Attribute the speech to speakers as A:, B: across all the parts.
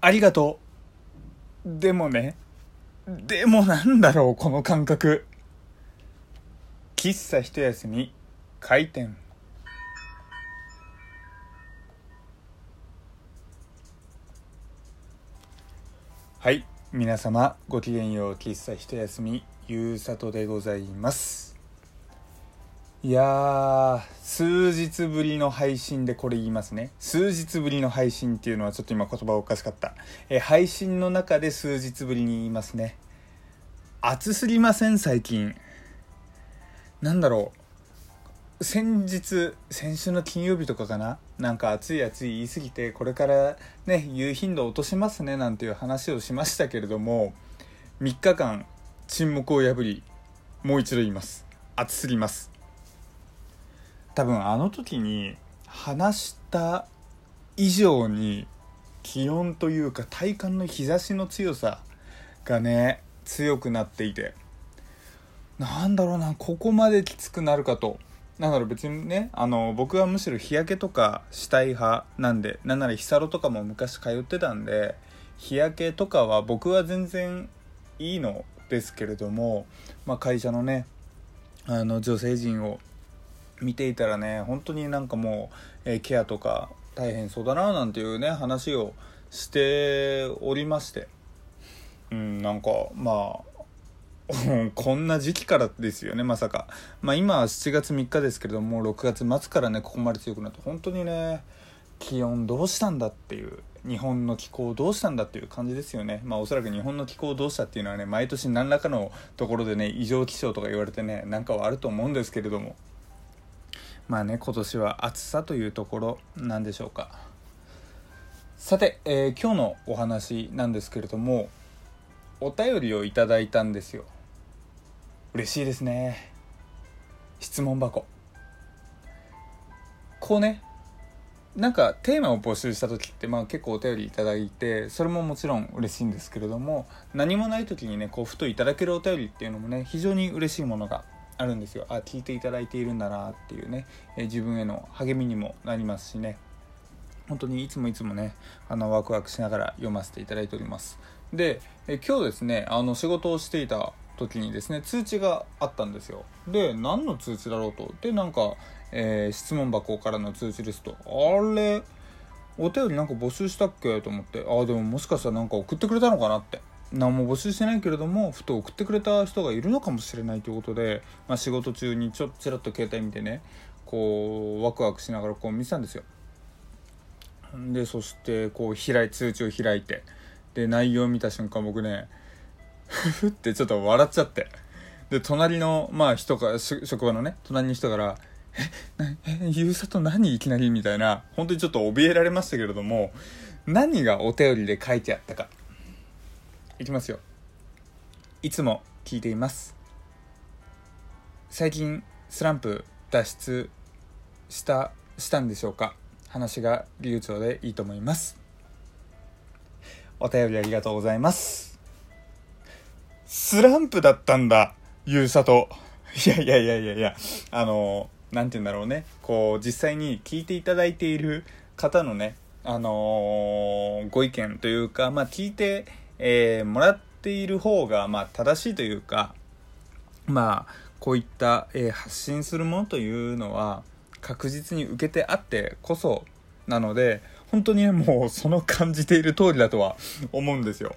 A: ありがとう。でもね、でもなんだろう、この感覚。喫茶一休み、開店。はい、皆様、ごきげんよう、喫茶一休み、ゆうさとでございます。いやー、数日ぶりの配信でこれ言いますね。数日ぶりの配信っていうのはちょっと今言葉おかしかった。え配信の中で数日ぶりに言いますね。暑すぎません、最近。なんだろう。先日、先週の金曜日とかかな？なんか暑い暑い言い過ぎて、これからね、言う頻度落としますね？なんていう話をしましたけれども、3日間沈黙を破り、もう一度言います。暑すぎます。多分あの時に話した以上に気温というか体感の日差しの強さがね強くなっていて。なんだろうなここまできつくなるかと。なんだろう別にねあの僕はむしろ日焼けとかしたい派なんでなんなら日サロとかも昔通ってたんで日焼けとかは僕は全然いいのですけれども、まあ、会社のねあの女性陣を見ていたらね本当になんかもう、えーケアとか大変そうだななんていうね話をしておりまして。うんなんかまあ こんな時期からですよねまさか。まあ今は7月3日ですけれども6月末からねここまで強くなって本当にね気温どうしたんだっていう日本の気候どうしたんだっていう感じですよね。まあおそらく日本の気候どうしたっていうのはね毎年何らかのところでね異常気象とか言われてねなんかはあると思うんですけれども。まあね今年は暑さというところなんでしょうか。さて、えー今日のお話なんですけれどもお便りをいただいたんですよ。嬉しいですね。質問箱。こうねなんかテーマを募集した時ってまあ結構お便りいただいてそれももちろん嬉しいんですけれども何もない時にねこうふといただけるお便りっていうのもね非常に嬉しいものがあるんですよ。あ聞いていただいているんだなっていうね、え自分への励みにもなりますしね。本当にいつもいつもねあのワクワクしながら読ませていただいております。でえ今日ですねあの仕事をしていた時にですね通知があったんですよ。で何の通知だろうと。でなんか、えー質問箱からの通知ですとあれお便りなんか募集したっけ？と思って。ああでももしかしたらなんか送ってくれたのかなって。何も募集してないけれどもふと送ってくれた人がいるのかもしれないということで、まあ、仕事中にちょっちらっと携帯見てねこうワクワクしながらこう見てたんですよ。でそしてこう開い通知を開いてで内容を見た瞬間僕ねふ ふってちょっと笑っちゃって。で隣のまあ人がし職場のね隣の人から「えなえゆうさと何？いきなり?」みたいな本当にちょっと怯えられましたけれども何がお便りで書いてあったか。いきますよ。いつも聞いています。最近スランプ脱出したしたんでしょうか？話が流暢でいいと思います。お便りありがとうございます。スランプだったんだゆうさといやいやいやいやいやあのなんて言うんだろうね。こう実際に聞いていただいている方のねあのーご意見というかまあ聞いて、えーもらっている方がまあ正しいというかまあこういった、えー発信するものというのは確実に受けてあってこそなので本当にねもうその感じている通りだとは思うんですよ。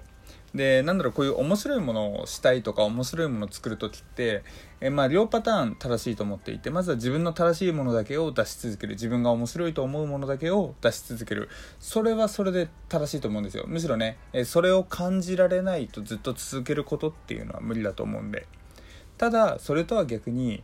A: でなんだろうこういう面白いものをしたいとか面白いものを作る時って、えまあ両パターン正しいと思っていてまずは自分の正しいものだけを出し続ける。自分が面白いと思うものだけを出し続ける。それはそれで正しいと思うんですよ。むしろね、えそれを感じられないとずっと続けることっていうのは無理だと思うんで。ただそれとは逆に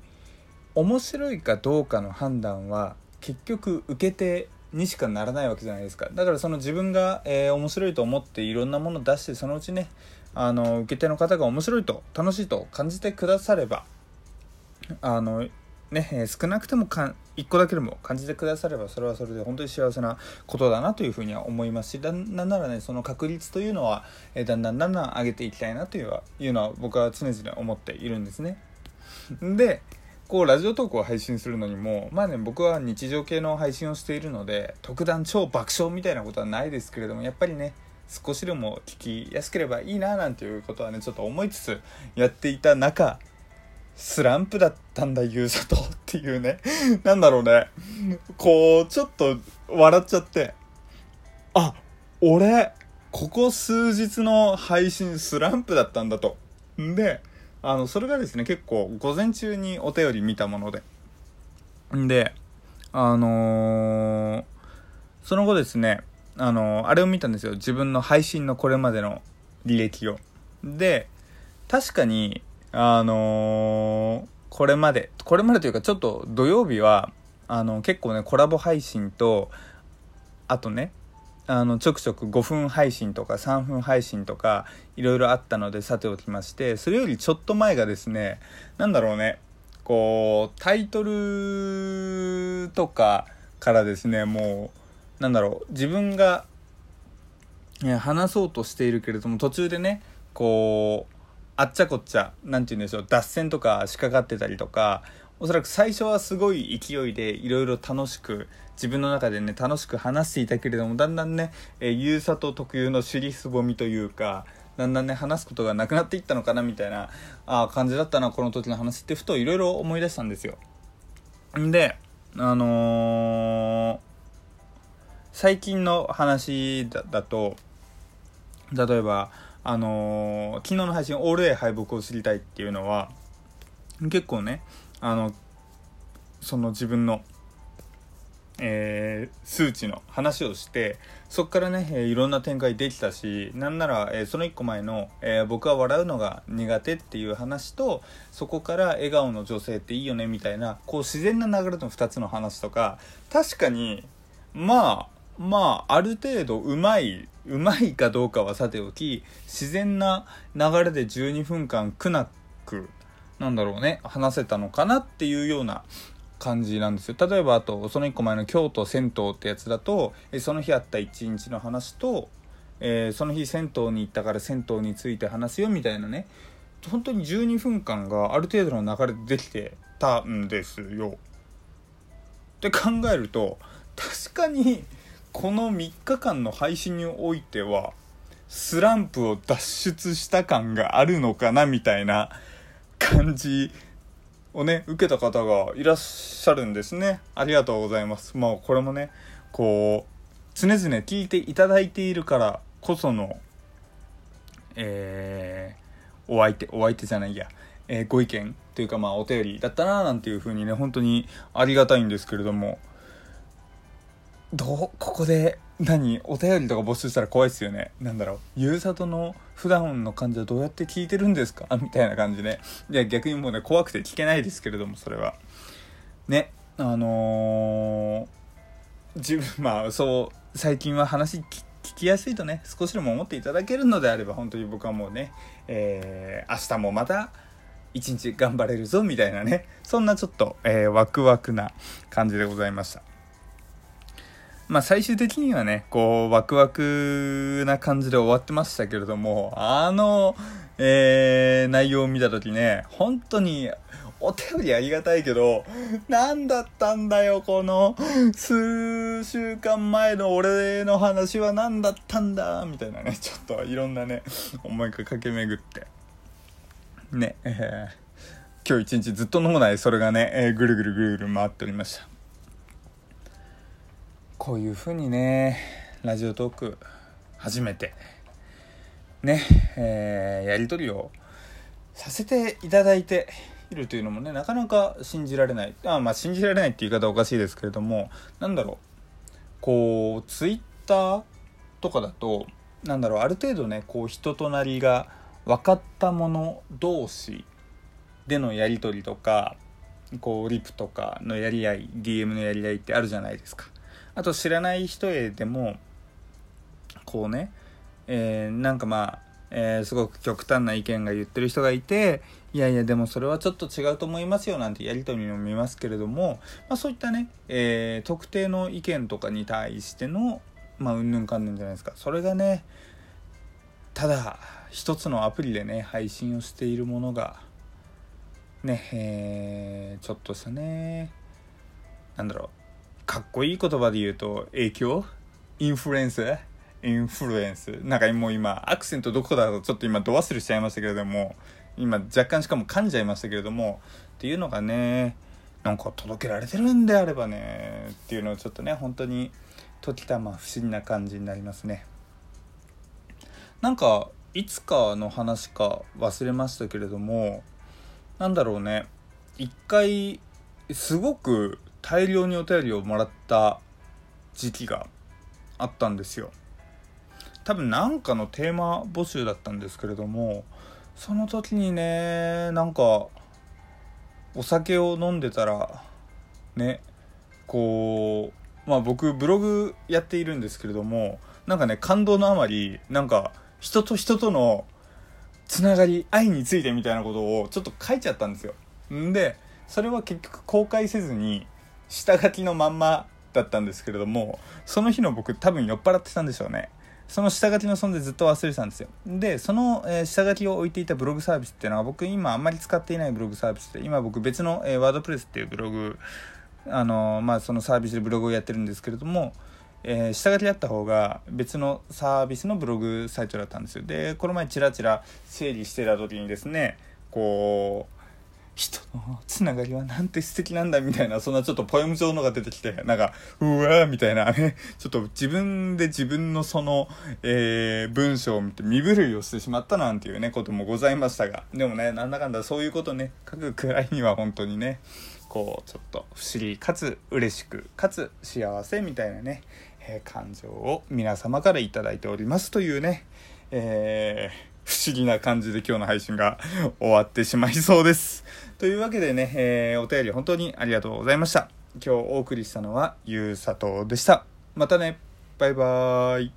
A: 面白いかどうかの判断は結局受け手にしかならないわけじゃないですかだからその自分が、えー面白いと思っていろんなものを出してそのうちねあの受け手の方が面白いと楽しいと感じてくださればあのね、少なくてもか1個だけでも感じてくださればそれはそれで本当に幸せなことだなというふうには思いますしだなんならねその確率というのは、えだんだんだんだん上げていきたいなといういうのは僕は常々思っているんですね。でこうラジオトークを配信するのにもまあね僕は日常系の配信をしているので特段超爆笑みたいなことはないですけれどもやっぱりね少しでも聞きやすければいいななんていうことはねちょっと思いつつやっていた中スランプだったんだゆうさとっていうねなんだろうね。こうちょっと笑っちゃってあ俺ここ数日の配信スランプだったんだと。んであのそれがですね結構午前中にお便り見たもので。んであのー、その後ですねあのー、あれを見たんですよ。自分の配信のこれまでの履歴を。で確かにあのー、これまでこれまでというかちょっと土曜日はあの結構ねコラボ配信とあとねあのちょくちょく5分配信とか3分配信とかいろいろあったのでさておきましてそれよりちょっと前がですね何だろうねこうタイトルとかからですねもうなんだろう自分が話そうとしているけれども途中でねこうあっちゃこっちゃ何て言うんでしょう脱線とか仕掛かってたりとかおそらく最初はすごい勢いでいろいろ楽しく自分の中でね楽しく話していたけれどもだんだんね、えー、ゆうさと特有の尻すぼみというかだんだんね話すことがなくなっていったのかなみたいなあ感じだったなこの時の話ってふといろいろ思い出したんですよ。んであのー、最近の話だと例えばあのー、昨日の配信「オール A 敗北を知りたい」っていうのは結構ねあのその自分のえー、数値の話をしてそこからね、えー、いろんな展開できたしなんなら、えー、その1個前の、え僕は笑うのが苦手っていう話とそこから笑顔の女性っていいよねみたいなこう自然な流れの2つの話とか確かにまあまあある程度うまいうまいかどうかはさておき自然な流れで12分間苦なくなんだろうね話せたのかなっていうような感じなんですよ例えばあとその1個前の京都銭湯ってやつだとえその日あった一日の話と、えー、その日銭湯に行ったから銭湯について話すよみたいなね本当に12分間がある程度の流れでできてたんですよ。って考えると確かにこの3日間の配信においてはスランプを脱出した感があるのかなみたいな感じをね受けた方がいらっしゃるんですね。ありがとうございます。まあこれもねこう常々聞いていただいているからこそのえー、お相手お相手じゃないや、えー、ご意見というかまあお便りだったななんていう風にね本当にありがたいんですけれども。どうここで何お便りとか募集したら怖いですよね。何だろう。ゆうさとの普段の感じはどうやって聞いてるんですか？みたいな感じで。いや逆にもうね怖くて聞けないですけれどもそれは。ね。あのー、自分 まあそう最近は話聞きやすいとね少しでも思っていただけるのであれば本当に僕はもうね、えー、明日もまた一日頑張れるぞみたいなね。そんなちょっと、えー、ワクワクな感じでございました。まあ最終的にはね、こう、ワクワクな感じで終わってましたけれども、あの、えー、内容を見たときね、本当に、お便りありがたいけど、何だったんだよ、この、数週間前の俺の話は何だったんだ、みたいなね、ちょっといろんなね、思いが駆け巡って、ね、えー、今日一日ずっと飲まない、それがね、えー、ぐるぐるぐるぐる回っておりました。こういうふうにねラジオトーク初めてね、えー、やり取りをさせていただいているというのもねなかなか信じられないあまあ信じられないって言い方おかしいですけれども何だろうこうツイッターとかだとなんだろうある程度ねこう人となりが分かったもの同士でのやり取りとかこうリプとかのやり合い DM のやり合いってあるじゃないですか。あと知らない人へでもこうね、えー、なんかまあ、えー、すごく極端な意見が言ってる人がいていやいやでもそれはちょっと違うと思いますよなんてやり取りも見ますけれども、まあ、そういったね、えー、特定の意見とかに対してのまあうんぬんかんぬんじゃないですか。それがねただ一つのアプリでね配信をしているものがねえー、ちょっとしたねなんだろうかっこいい言葉で言うと影響？インフルエンス？インフルエンス。なんかもう今アクセントどこだとちょっと今ド忘れしちゃいましたけれども今若干しかも噛んじゃいましたけれどもっていうのがねなんか届けられてるんであればねっていうのをちょっとね本当に時たま不思議な感じになりますね。なんかいつかの話か忘れましたけれどもなんだろうね。一回すごく大量にお便りをもらった時期があったんですよ。多分なんかのテーマ募集だったんですけれどもその時にねなんかお酒を飲んでたらねこうまあ僕ブログやっているんですけれどもなんかね感動のあまりなんか人と人とのつながり愛についてみたいなことをちょっと書いちゃったんですよ。んでそれは結局公開せずに下書きのまんまだったんですけれどもその日の僕多分酔っ払ってたんでしょうね。その下書きの存在ずっと忘れてたんですよ。でその、えー、下書きを置いていたブログサービスっていうのは僕今あんまり使っていないブログサービスで今僕別の、えー、ワードプレスっていうブログあのー、まあそのサービスでブログをやってるんですけれどもえー、下書きだった方が別のサービスのブログサイトだったんですよ。でこの前チラチラ整理してた時にですねこう人のつながりはなんて素敵なんだみたいなそんなちょっとポエム上のが出てきてなんかうわーみたいな ねちょっと自分で自分のその、えー、文章を見て身震いをしてしまったなんていうねこともございましたがでもねなんだかんだそういうことね書くくらいには本当にねこうちょっと不思議かつ嬉しくかつ幸せみたいなね、えー、感情を皆様から頂いておりますというねえー不思議な感じで今日の配信が終わってしまいそうです。というわけでね、えー、お便り本当にありがとうございました。今日お送りしたのはゆうさとでした。またね。バイバーイ。